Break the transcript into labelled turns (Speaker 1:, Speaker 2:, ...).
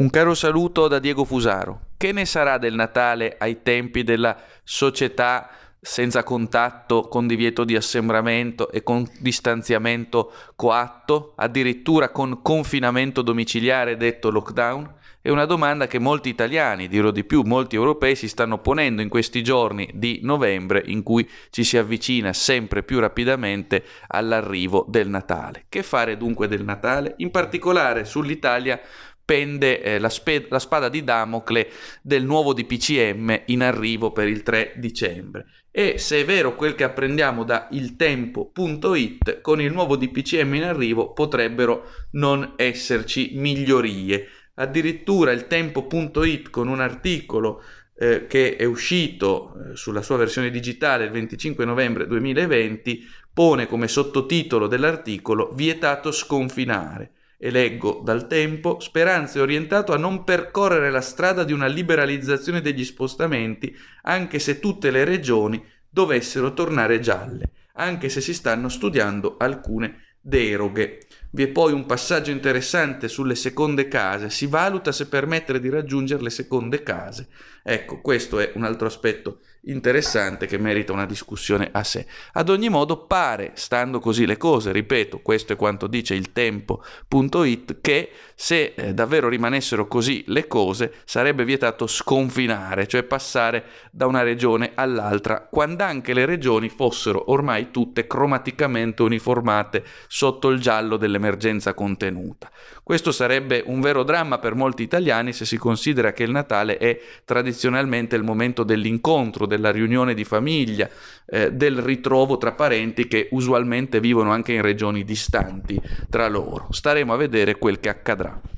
Speaker 1: Un caro saluto da Diego Fusaro. Che ne sarà del Natale ai tempi della società senza contatto, con divieto di assembramento e con distanziamento coatto, addirittura con confinamento domiciliare detto lockdown? È una domanda che molti italiani, dirò di più, molti europei si stanno ponendo in questi giorni di novembre in cui ci si avvicina sempre più rapidamente all'arrivo del Natale. Che fare dunque del Natale? In particolare sull'Italia pende eh, la, spe- la, spada di Damocle del nuovo DPCM in arrivo per il 3 dicembre. E se è vero quel che apprendiamo da iltempo.it, con il nuovo DPCM in arrivo potrebbero non esserci migliorie. Addirittura il tempo.it con un articolo eh, che è uscito eh, sulla sua versione digitale il 25 novembre 2020 pone come sottotitolo dell'articolo vietato sconfinare e leggo dal tempo, Speranza è orientato a non percorrere la strada di una liberalizzazione degli spostamenti, anche se tutte le regioni dovessero tornare gialle, anche se si stanno studiando alcune deroghe. Vi è poi un passaggio interessante sulle seconde case, si valuta se permettere di raggiungere le seconde case. Ecco, questo è un altro aspetto interessante che merita una discussione a sé. Ad ogni modo pare, stando così le cose, ripeto, questo è quanto dice il tempo.it, che se eh, davvero rimanessero così le cose sarebbe vietato sconfinare, cioè passare da una regione all'altra, quando anche le regioni fossero ormai tutte cromaticamente uniformate sotto il giallo dell'emergenza contenuta. Questo sarebbe un vero dramma per molti italiani se si considera che il Natale è tradizionalmente il momento dell'incontro, della riunione di famiglia, eh, del ritrovo tra parenti che usualmente vivono anche in regioni distanti tra loro. Staremo a vedere quel che accadrà.